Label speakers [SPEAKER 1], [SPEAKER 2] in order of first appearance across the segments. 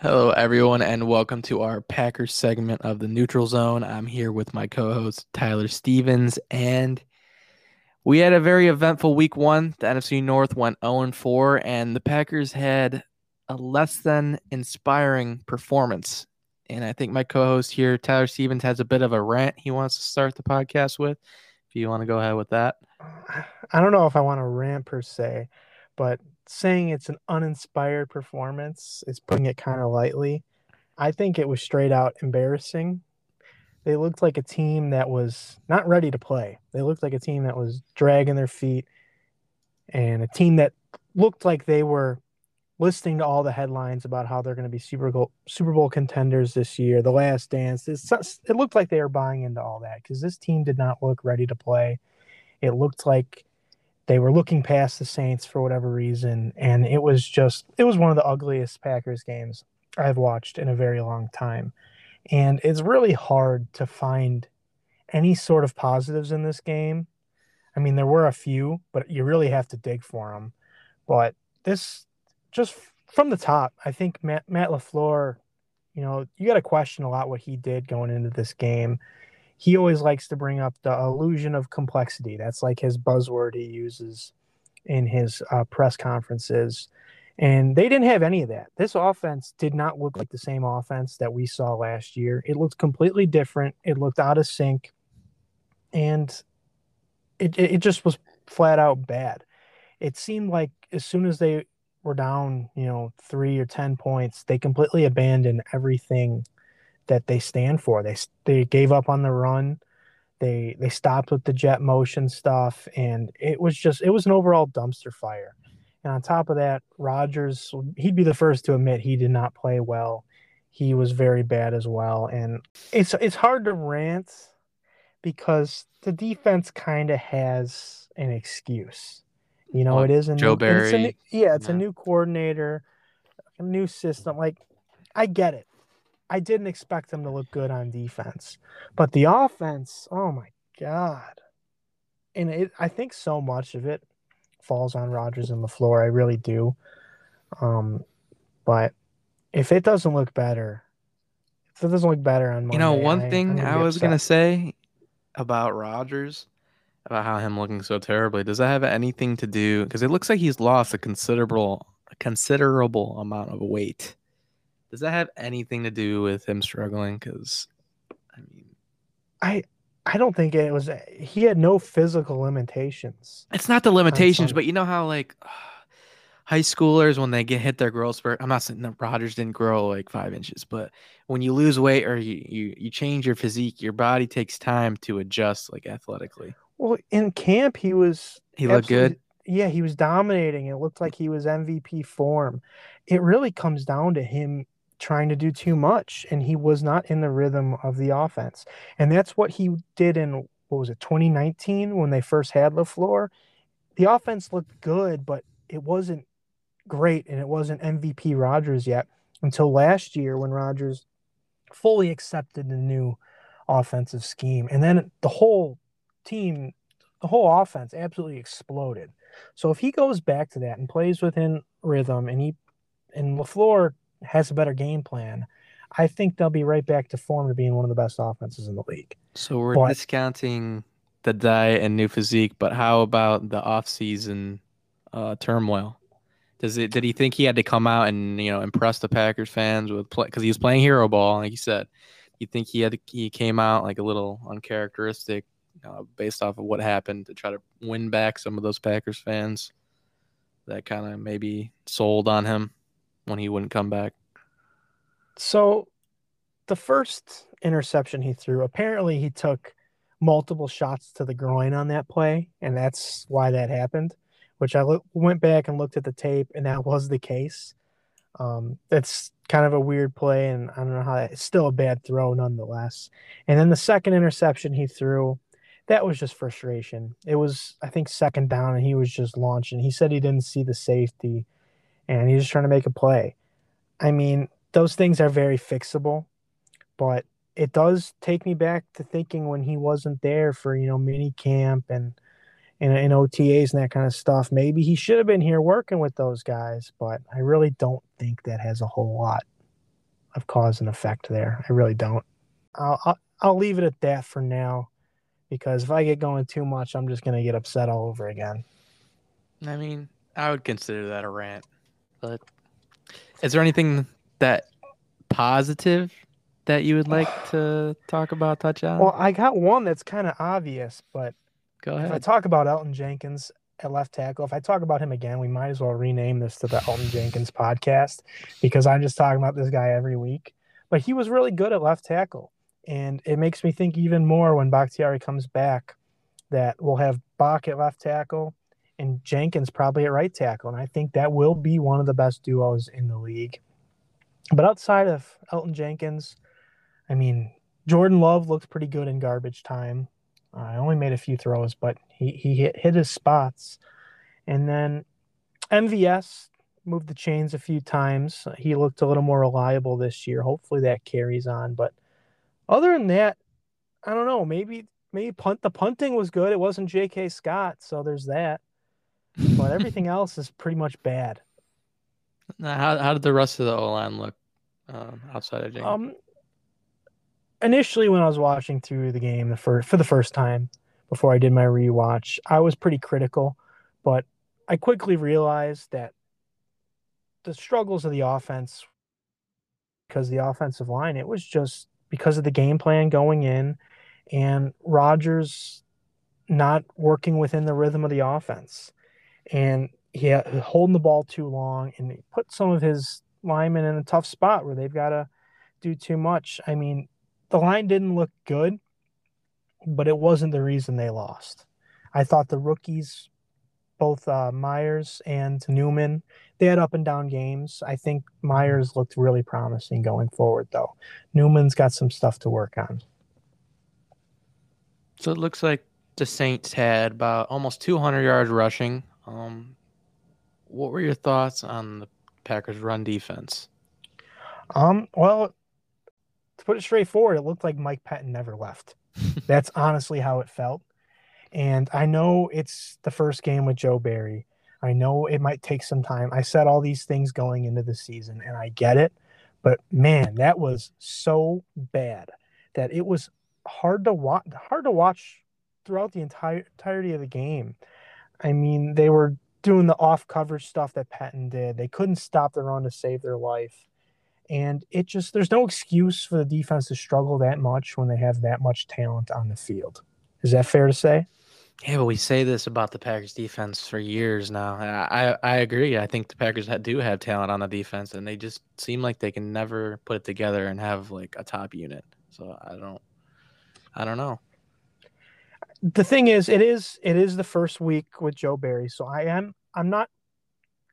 [SPEAKER 1] Hello, everyone, and welcome to our Packers segment of the Neutral Zone. I'm here with my co host, Tyler Stevens, and we had a very eventful week one. The NFC North went 0 4, and the Packers had a less than inspiring performance. And I think my co host here, Tyler Stevens, has a bit of a rant he wants to start the podcast with. You want to go ahead with that,
[SPEAKER 2] I don't know if I want to rant per se, but saying it's an uninspired performance is putting it kind of lightly. I think it was straight out embarrassing. They looked like a team that was not ready to play. They looked like a team that was dragging their feet and a team that looked like they were listening to all the headlines about how they're going to be Super Bowl Super Bowl contenders this year, the last dance. It's, it looked like they were buying into all that because this team did not look ready to play. It looked like they were looking past the Saints for whatever reason, and it was just it was one of the ugliest Packers games I've watched in a very long time. And it's really hard to find any sort of positives in this game. I mean, there were a few, but you really have to dig for them. But this, just from the top, I think Matt, Matt LaFleur, you know, you got to question a lot what he did going into this game he always likes to bring up the illusion of complexity. That's like his buzzword he uses in his uh, press conferences. And they didn't have any of that. This offense did not look like the same offense that we saw last year. It looked completely different. It looked out of sync. And it, it just was flat out bad. It seemed like as soon as they were down, you know, three or 10 points, they completely abandoned everything that they stand for. They they gave up on the run. They they stopped with the jet motion stuff, and it was just it was an overall dumpster fire. And on top of that, Rodgers he'd be the first to admit he did not play well. He was very bad as well, and it's it's hard to rant because the defense kind of has an excuse. You know, well, it is a
[SPEAKER 1] Joe
[SPEAKER 2] new,
[SPEAKER 1] Barry.
[SPEAKER 2] It's a new, yeah, it's yeah. a new coordinator, a new system. Like, I get it. I didn't expect them to look good on defense, but the offense, oh my god! And it, I think so much of it falls on Rodgers and LaFleur. I really do. Um, but if it doesn't look better, if it doesn't look better on Monday,
[SPEAKER 1] you know, one
[SPEAKER 2] I,
[SPEAKER 1] thing I was upset. gonna say about Rodgers, about how him looking so terribly, does that have anything to do? Because it looks like he's lost a considerable, a considerable amount of weight. Does that have anything to do with him struggling? Because, I mean,
[SPEAKER 2] I I don't think it was. He had no physical limitations.
[SPEAKER 1] It's not the limitations, but you know how like high schoolers when they get hit their growth spurt. I'm not saying that Rodgers didn't grow like five inches, but when you lose weight or you, you you change your physique, your body takes time to adjust like athletically.
[SPEAKER 2] Well, in camp he was
[SPEAKER 1] he looked good.
[SPEAKER 2] Yeah, he was dominating. It looked like he was MVP form. It really comes down to him trying to do too much and he was not in the rhythm of the offense. And that's what he did in what was it 2019 when they first had LaFleur. The offense looked good, but it wasn't great and it wasn't MVP Rodgers yet until last year when Rodgers fully accepted the new offensive scheme. And then the whole team, the whole offense absolutely exploded. So if he goes back to that and plays within rhythm and he and LaFleur has a better game plan, I think they'll be right back to form to being one of the best offenses in the league.
[SPEAKER 1] So we're but, discounting the diet and new physique, but how about the offseason uh, turmoil? Does it? Did he think he had to come out and you know impress the Packers fans with play because he was playing hero ball, like you said? You think he had to, he came out like a little uncharacteristic, uh, based off of what happened to try to win back some of those Packers fans that kind of maybe sold on him when he wouldn't come back?
[SPEAKER 2] So, the first interception he threw, apparently he took multiple shots to the groin on that play, and that's why that happened. Which I lo- went back and looked at the tape, and that was the case. Um, that's kind of a weird play, and I don't know how that, it's still a bad throw nonetheless. And then the second interception he threw, that was just frustration. It was, I think, second down, and he was just launching. He said he didn't see the safety and he's just trying to make a play. I mean, those things are very fixable, but it does take me back to thinking when he wasn't there for you know mini camp and and, and OTAs and that kind of stuff. Maybe he should have been here working with those guys, but I really don't think that has a whole lot of cause and effect there. I really don't. I'll, I'll, I'll leave it at that for now because if I get going too much, I'm just going to get upset all over again.
[SPEAKER 1] I mean, I would consider that a rant, but is there anything that positive that you would like to talk about, touch on?
[SPEAKER 2] Well, I got one that's kind of obvious, but
[SPEAKER 1] go ahead.
[SPEAKER 2] if I talk about Elgton Jenkins at left tackle, if I talk about him again, we might as well rename this to the Elgton Jenkins podcast because I'm just talking about this guy every week. But he was really good at left tackle. And it makes me think even more when Bakhtiari comes back that we'll have Bach at left tackle and Jenkins probably at right tackle. And I think that will be one of the best duos in the league. But outside of Elgton Jenkins, I mean, Jordan Love looks pretty good in garbage time. I only made a few throws, but he, he hit, hit his spots. And then MVS moved the chains a few times. He looked a little more reliable this year. Hopefully that carries on. But other than that, I don't know. Maybe maybe punt the punting was good. It wasn't J.K. Scott, so there's that. But everything else is pretty much bad.
[SPEAKER 1] Now, how how did the rest of the O line look um, outside of Jenkins?
[SPEAKER 2] Um, initially, when I was watching through the game the first for the first time before I did my rewatch, I was pretty critical, but I quickly realized that the struggles of the offense because the offensive line it was just because of the game plan going in and Rodgers not working within the rhythm of the offense and he had, holding the ball too long and he put some of his linemen in a tough spot where they've got to do too much. I mean, the line didn't look good, but it wasn't the reason they lost. I thought the rookies, both uh, Myers and Newman, they had up and down games. I think Myers looked really promising going forward, though. Newman's got some stuff to work on.
[SPEAKER 1] So it looks like the Saints had about almost 200 yards rushing. Um, what were your thoughts on the Packers' run defense?
[SPEAKER 2] Um, well, to put it straightforward, it looked like Mike Pettine never left. That's honestly how it felt. And I know it's the first game with Joe Barry. I know it might take some time. I said all these things going into the season, and I get it. But man, that was so bad that it was hard to watch. Hard to watch throughout the entire entirety of the game. I mean, they were doing the off coverage stuff that Pettine did. They couldn't stop the run to save their life. And it just, there's no excuse for the defense to struggle that much when they have that much talent on the field. Is that fair to say?
[SPEAKER 1] Yeah, but we say this about the Packers defense for years now. I I agree. I think the Packers do have talent on the defense, and they just seem like they can never put it together and have like a top unit. So I don't, I don't know.
[SPEAKER 2] The thing is, it is it is the first week with Joe Barry, so I am I'm not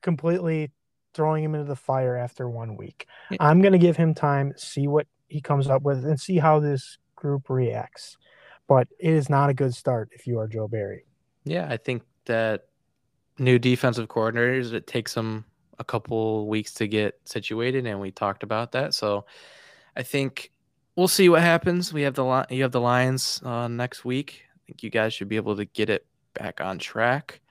[SPEAKER 2] completely throwing him into the fire after one week.
[SPEAKER 1] Yeah.
[SPEAKER 2] I'm going to give him time, see what he comes up with, and see how this group reacts. But it is not a good start if you are Joe Barry.
[SPEAKER 1] Yeah, I think that new defensive coordinators, it takes them a couple weeks to get situated, and we talked about that. So I think we'll see what happens. We have the you have the Lions uh, next week. I think you guys should be able to get it back on track.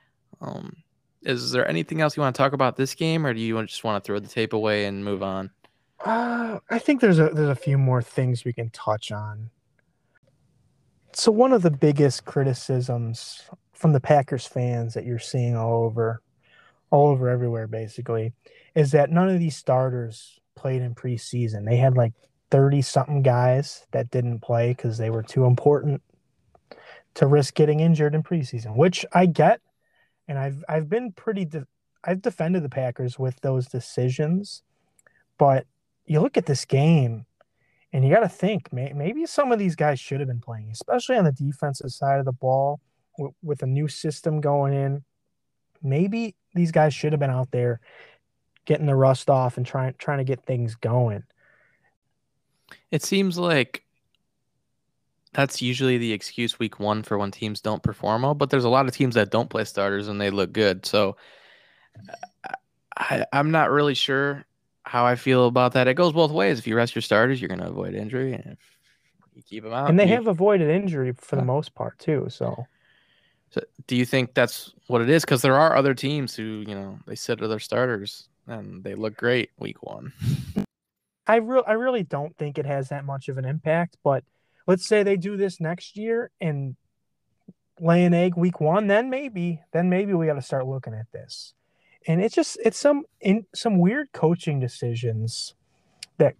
[SPEAKER 1] Um, is there anything else you want to talk about this game, or do you just want to throw the tape away and move on?
[SPEAKER 2] Uh, I think there's a there's a few more things we can touch on. So one of the biggest criticisms from the Packers fans that you're seeing all over, all over everywhere, basically, is that none of these starters played in preseason. They had like thirty something guys that didn't play because they were too important to risk getting injured in preseason, which I get and I've I've been pretty de- I've defended the Packers with those decisions, but you look at this game and you got to think may- maybe some of these guys should have been playing, especially on the defensive side of the ball w- with a new system going in. Maybe these guys should have been out there getting the rust off and trying trying to get things going.
[SPEAKER 1] It seems like that's usually the excuse week one for when teams don't perform well. But there's a lot of teams that don't play starters and they look good. So I, I'm not really sure how I feel about that. It goes both ways. If you rest your starters, you're going to avoid injury, and if you keep him out.
[SPEAKER 2] and they
[SPEAKER 1] You-
[SPEAKER 2] have avoided injury for the most part too. So
[SPEAKER 1] So do you think that's what it is? Because there are other teams who, you know, they sit to their starters and they look great week one.
[SPEAKER 2] I real I really don't think it has that much of an impact. But let's say they do this next year and lay an egg week one, then maybe then maybe we got to start looking at this. And it's just it's some in some weird coaching decisions that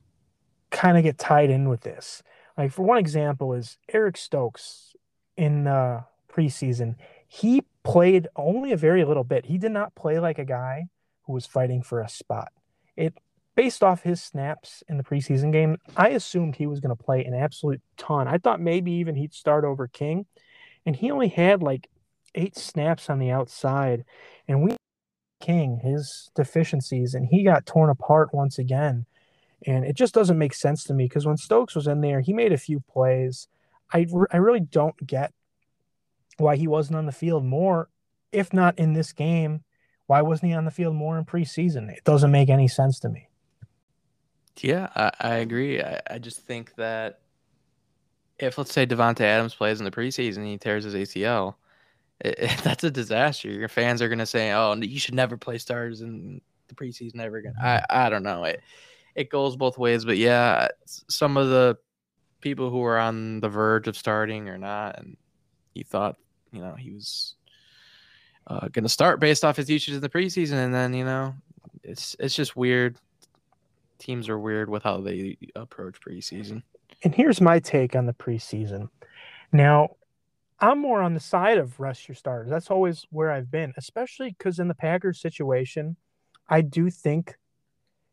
[SPEAKER 2] kind of get tied in with this. Like for one example is Eric Stokes in the preseason. He played only a very little bit. He did not play like a guy who was fighting for a spot. It based off his snaps in the preseason game, I assumed he was going to play an absolute ton. I thought maybe even he'd start over King, and he only had like eight snaps on the outside. And we King his deficiencies, and he got torn apart once again. And it just doesn't make sense to me because when Stokes was in there, he made a few plays. I, re- I really don't get why he wasn't on the field more, if not in this game. Why wasn't he on the field more in preseason? It doesn't make any sense to me.
[SPEAKER 1] Yeah, I, I agree. I, I just think that if let's say Davante Adams plays in the preseason he tears his ACL, it, it- that's a disaster. Your fans are gonna say, "Oh, you should never play stars in the preseason ever again." I I don't know. It it goes both ways, but yeah, some of the people who were on the verge of starting or not, and he thought you know he was uh, gonna start based off his usage in the preseason, and then you know it's it's just weird teams are weird with how they approach preseason.
[SPEAKER 2] And here's my take on the preseason. Now, I'm more on the side of rest your starters. That's always where I've been, especially because in the Packers situation, I do think,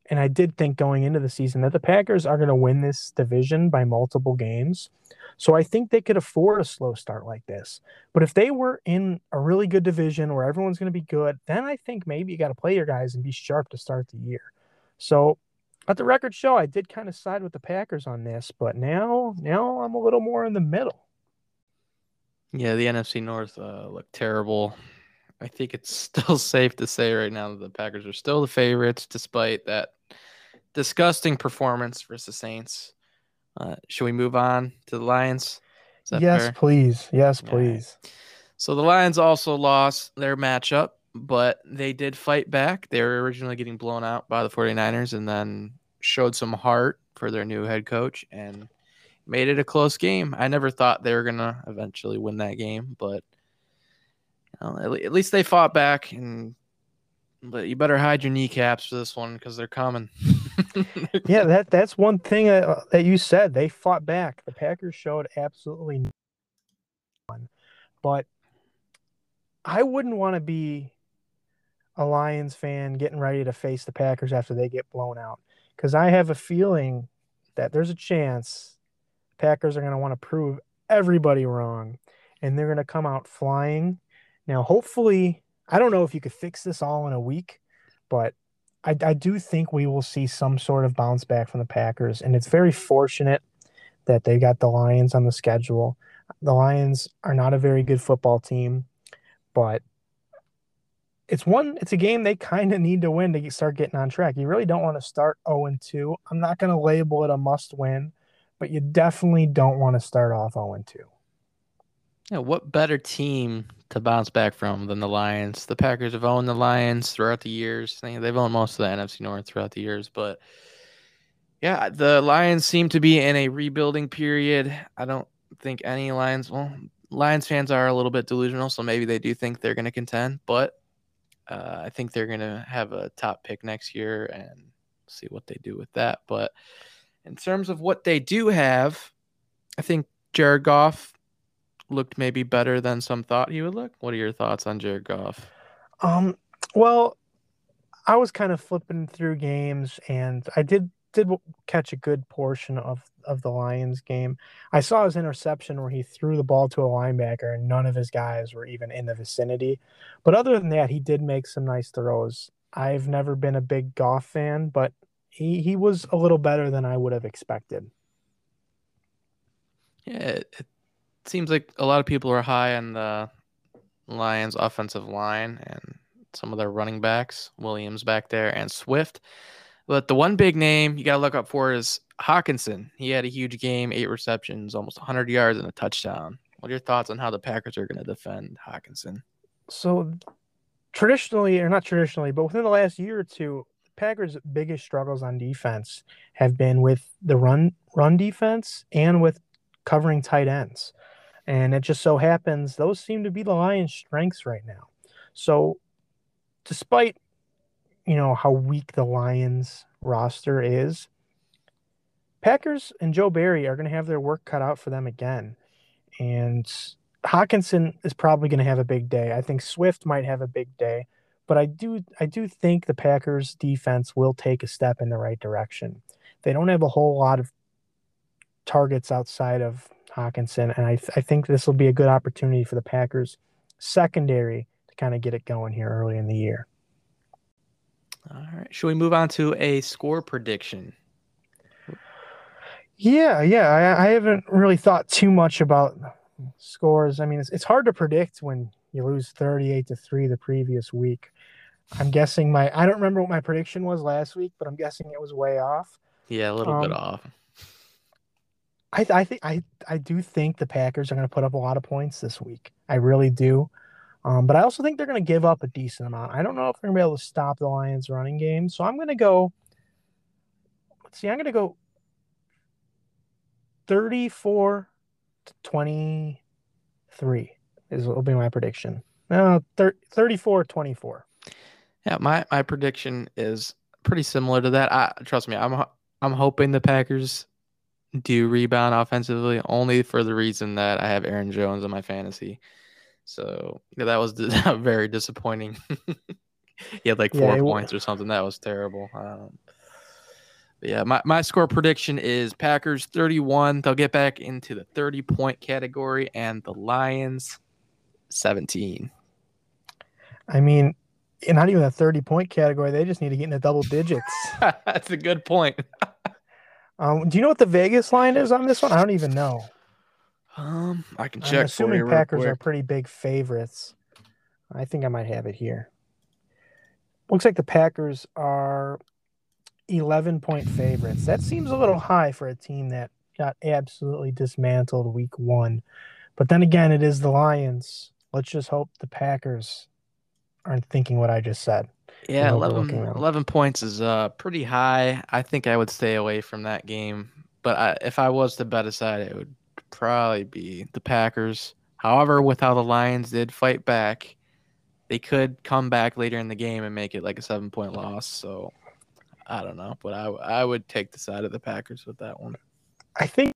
[SPEAKER 2] and I did think going into the season, that the Packers are going to win this division by multiple games. So I think they could afford a slow start like this. But if they were in a really good division where everyone's going to be good, then I think maybe you got to play your guys and be sharp to start the year. So at the record show, I did kind of side with the Packers on this, but now, now I'm a little more in the middle.
[SPEAKER 1] Yeah, the NFC North uh, looked terrible. I think it's still safe to say right now that the Packers are still the favorites, despite that disgusting performance versus the Saints. Uh, should we move on to the Lions?
[SPEAKER 2] Yes,
[SPEAKER 1] fair?
[SPEAKER 2] please. Yes,
[SPEAKER 1] right.
[SPEAKER 2] please.
[SPEAKER 1] So the Lions also lost their matchup, but they did fight back. They were originally getting blown out by the 49ers and then showed some heart for their new head coach and made it a close game. I never thought they were going to eventually win that game, but you know, at, le- at least they fought back and but you better hide your kneecaps for this one because they're coming.
[SPEAKER 2] Yeah, that that's one thing uh, that you said. They fought back. The Packers showed absolutely none. But I wouldn't want to be a Lions fan getting ready to face the Packers after they get blown out because I have a feeling that there's a chance Packers are going to want to prove everybody wrong and they're going to come out flying. Now, hopefully, I don't know if you could fix this all in a week, but I, I do think we will see some sort of bounce back from the Packers, and it's very fortunate that they got the Lions on the schedule. The Lions are not a very good football team, but it's one. It's a game they kind of need to win to start getting on track. You really don't want to start zero and two. I'm not going to label it a must win, but you definitely don't want to start off zero and two.
[SPEAKER 1] Yeah, what better team to bounce back from than the Lions? The Packers have owned the Lions throughout the years. They- They've owned most of the NFC North throughout the years, but yeah, the Lions seem to be in a rebuilding period. I don't think any Lions, well, Lions fans are a little bit delusional, so maybe they do think they're going to contend, but uh, I think they're going to have a top pick next year and see what they do with that. But in terms of what they do have, I think Jared Goff looked maybe better than some thought he would look. What are your thoughts on Jared Goff?
[SPEAKER 2] Um, well, I was kind of flipping through games, and I did did catch a good portion of of the Lions game. I saw his interception where he threw the ball to a linebacker, and none of his guys were even in the vicinity. But other than that, he did make some nice throws. I've never been a big Goff fan, but he he was a little better than I would have expected.
[SPEAKER 1] Yeah, it, it seems like a lot of people are high on the Lions offensive line and some of their running backs, Williams back there and Swift. But the one big name you got to look up for is Hockenson. he had a huge game, eight receptions, almost 100 yards, and a touchdown. What are your thoughts on how the Packers are going to defend Hockenson?
[SPEAKER 2] So, traditionally, or not traditionally, but within the last year or two, Packers' biggest struggles on defense have been with the run run defense and with covering tight ends. And it just so happens those seem to be the Lions' strengths right now. So, despite you know how weak the Lions roster is, Packers and Joe Barry are going to have their work cut out for them again. And Hockenson is probably going to have a big day. I think Swift might have a big day, but I do I do think the Packers defense will take a step in the right direction. They don't have a whole lot of targets outside of Hockenson, and I, th- I think this will be a good opportunity for the Packers secondary to kind of get it going here early in the year.
[SPEAKER 1] All right. Should we move on to a score prediction?
[SPEAKER 2] Yeah, yeah. I, I haven't really thought too much about scores. I mean, it's, it's hard to predict when you lose 38 to 3 the previous week. I'm guessing my I don't remember what my prediction was last week, but I'm guessing it was way off.
[SPEAKER 1] Yeah, a little um, bit off.
[SPEAKER 2] I I think I I do think the Packers are going to put up a lot of points this week. I really do. Um, but I also think they're going to give up a decent amount. I don't know if they're going to be able to stop the Lions' running game. So I'm going to go. Let's see. I'm going to go 34 to 23 is will be my prediction. No, 34 24.
[SPEAKER 1] Yeah, my my prediction is pretty similar to that. I trust me, I'm I'm hoping the Packers do rebound offensively only for the reason that I have Aaron Jones in my fantasy. So yeah, that was very disappointing. he had like four yeah, points or something. That was terrible. Um, yeah, my, my score prediction is Packers 31. They'll get back into the 30 point category, and the Lions 17.
[SPEAKER 2] I mean, not even a 30 point category. They just need to get into double digits.
[SPEAKER 1] That's a good point.
[SPEAKER 2] um, do you know what the Vegas line is on this one? I don't even know.
[SPEAKER 1] Um, I can check. I'm
[SPEAKER 2] assuming Packers are pretty big favorites. I think I might have it here. Looks like the Packers are 11 point favorites. That seems a little high for a team that got absolutely dismantled week one. But then again, it is the Lions. Let's just hope the Packers aren't thinking what I just said.
[SPEAKER 1] Yeah, 11, 11, points is uh, pretty high. I think I would stay away from that game. But I, if I was to bet aside, it would probably be the Packers. However, with how the Lions did fight back, they could come back later in the game and make it like a seven point loss. So I don't know, but I I would take the side of the Packers with that one.
[SPEAKER 2] I think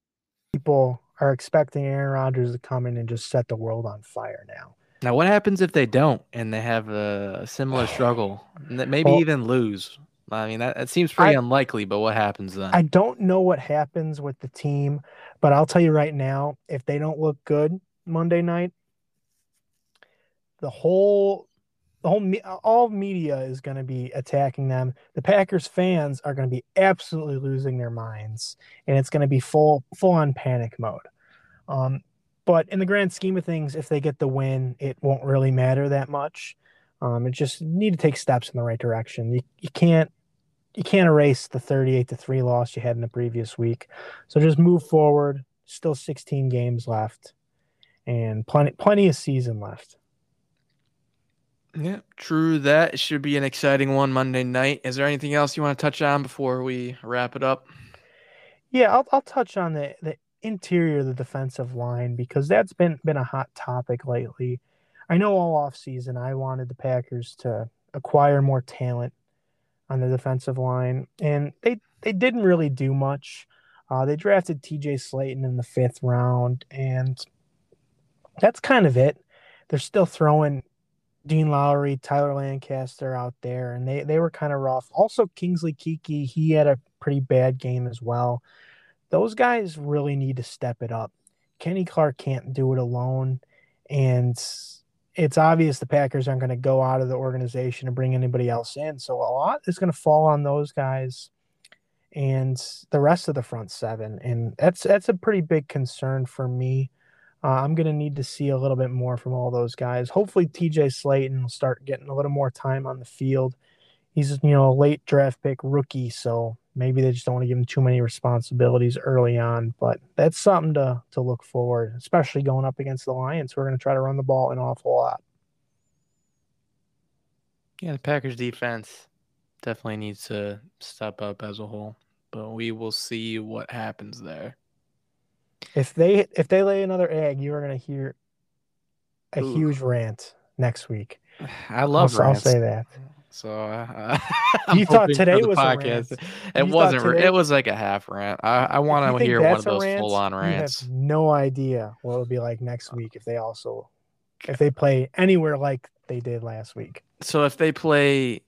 [SPEAKER 2] people are expecting Aaron Rodgers to come in and just set the world on fire now.
[SPEAKER 1] Now, what happens if they don't and they have a similar struggle, that maybe well, even lose? I mean, that, that seems pretty I, unlikely, but what happens then?
[SPEAKER 2] I don't know what happens with the team, but I'll tell you right now, if they don't look good Monday night, the whole the whole all media is going to be attacking them. The Packers fans are going to be absolutely losing their minds, and it's going to be full full on panic mode. Um, but in the grand scheme of things, if they get the win, it won't really matter that much. Um, it just need to take steps in the right direction. You, you can't you can't erase the 38 to 3 loss you had in the previous week. So just move forward. Still 16 games left and plenty plenty of season left.
[SPEAKER 1] Yeah, true. That should be an exciting one Monday night. Is there anything else you want to touch on before we wrap it up?
[SPEAKER 2] Yeah, I'll, I'll touch on the, the interior of the defensive line because that's been been a hot topic lately. I know all off season I wanted the Packers to acquire more talent on the defensive line, and they they didn't really do much. Uh, they drafted T.J. Slaton in the fifth round, and that's kind of it. They're still throwing Dean Lowry, Tyler Lancaster out there, and they they were kind of rough. Also, Kingsley Keke he had a pretty bad game as well. Those guys really need to step it up. Kenny Clark can't do it alone, and it's obvious the Packers aren't going to go out of the organization and bring anybody else in. So a lot is going to fall on those guys and the rest of the front seven, and that's that's a pretty big concern for me. Uh, I'm going to need to see a little bit more from all those guys. Hopefully, TJ Slaton will start getting a little more time on the field. He's you know a late draft pick rookie, so maybe they just don't want to give him too many responsibilities early on. But that's something to to look forward, especially going up against the Lions. We're going to try to run the ball an awful lot.
[SPEAKER 1] Yeah, the Packers defense definitely needs to step up as a whole, but we will see what happens there.
[SPEAKER 2] If they if they lay another egg, you are going to hear a
[SPEAKER 1] Ooh.
[SPEAKER 2] huge rant next week.
[SPEAKER 1] I love
[SPEAKER 2] I'll, I'll say that.
[SPEAKER 1] So uh,
[SPEAKER 2] You thought today was a
[SPEAKER 1] podcast.
[SPEAKER 2] rant.
[SPEAKER 1] It
[SPEAKER 2] You
[SPEAKER 1] wasn't.
[SPEAKER 2] today-
[SPEAKER 1] It was like a half rant. I, I want to hear one of those full on
[SPEAKER 2] You
[SPEAKER 1] rants.
[SPEAKER 2] have no idea what it would be like next week if they also if they play anywhere like they did last week.
[SPEAKER 1] So if they play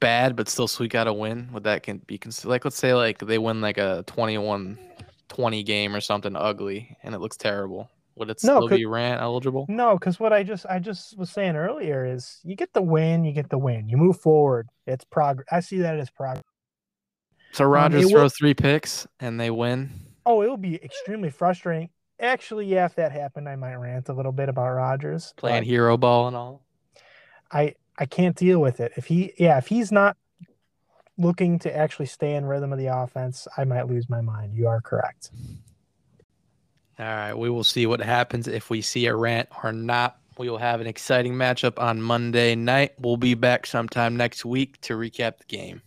[SPEAKER 1] bad but still sweet out a win, would that can be considered? Like, let's say like they win like a 21-20 game or something ugly, and it looks terrible. Would it
[SPEAKER 2] No,
[SPEAKER 1] still
[SPEAKER 2] 'cause-
[SPEAKER 1] be rant eligible?
[SPEAKER 2] No, because what I just I just was saying earlier is you get the win, you get the win, you move forward. It's progress. I see that as progress.
[SPEAKER 1] So um,
[SPEAKER 2] it
[SPEAKER 1] Rodgers
[SPEAKER 2] will-
[SPEAKER 1] throws three picks and they win.
[SPEAKER 2] Oh, it will be extremely frustrating. Actually, yeah, if that happened, I might rant a little bit about Rodgers.
[SPEAKER 1] Playing hero ball and all.
[SPEAKER 2] I I can't deal with it. If he yeah, if he's not looking to actually stay in rhythm of the offense, I might lose my mind. You are correct.
[SPEAKER 1] All right, we will see what happens if we see a rant or not. We will have an exciting matchup on Monday night. We'll be back sometime next week to recap the game.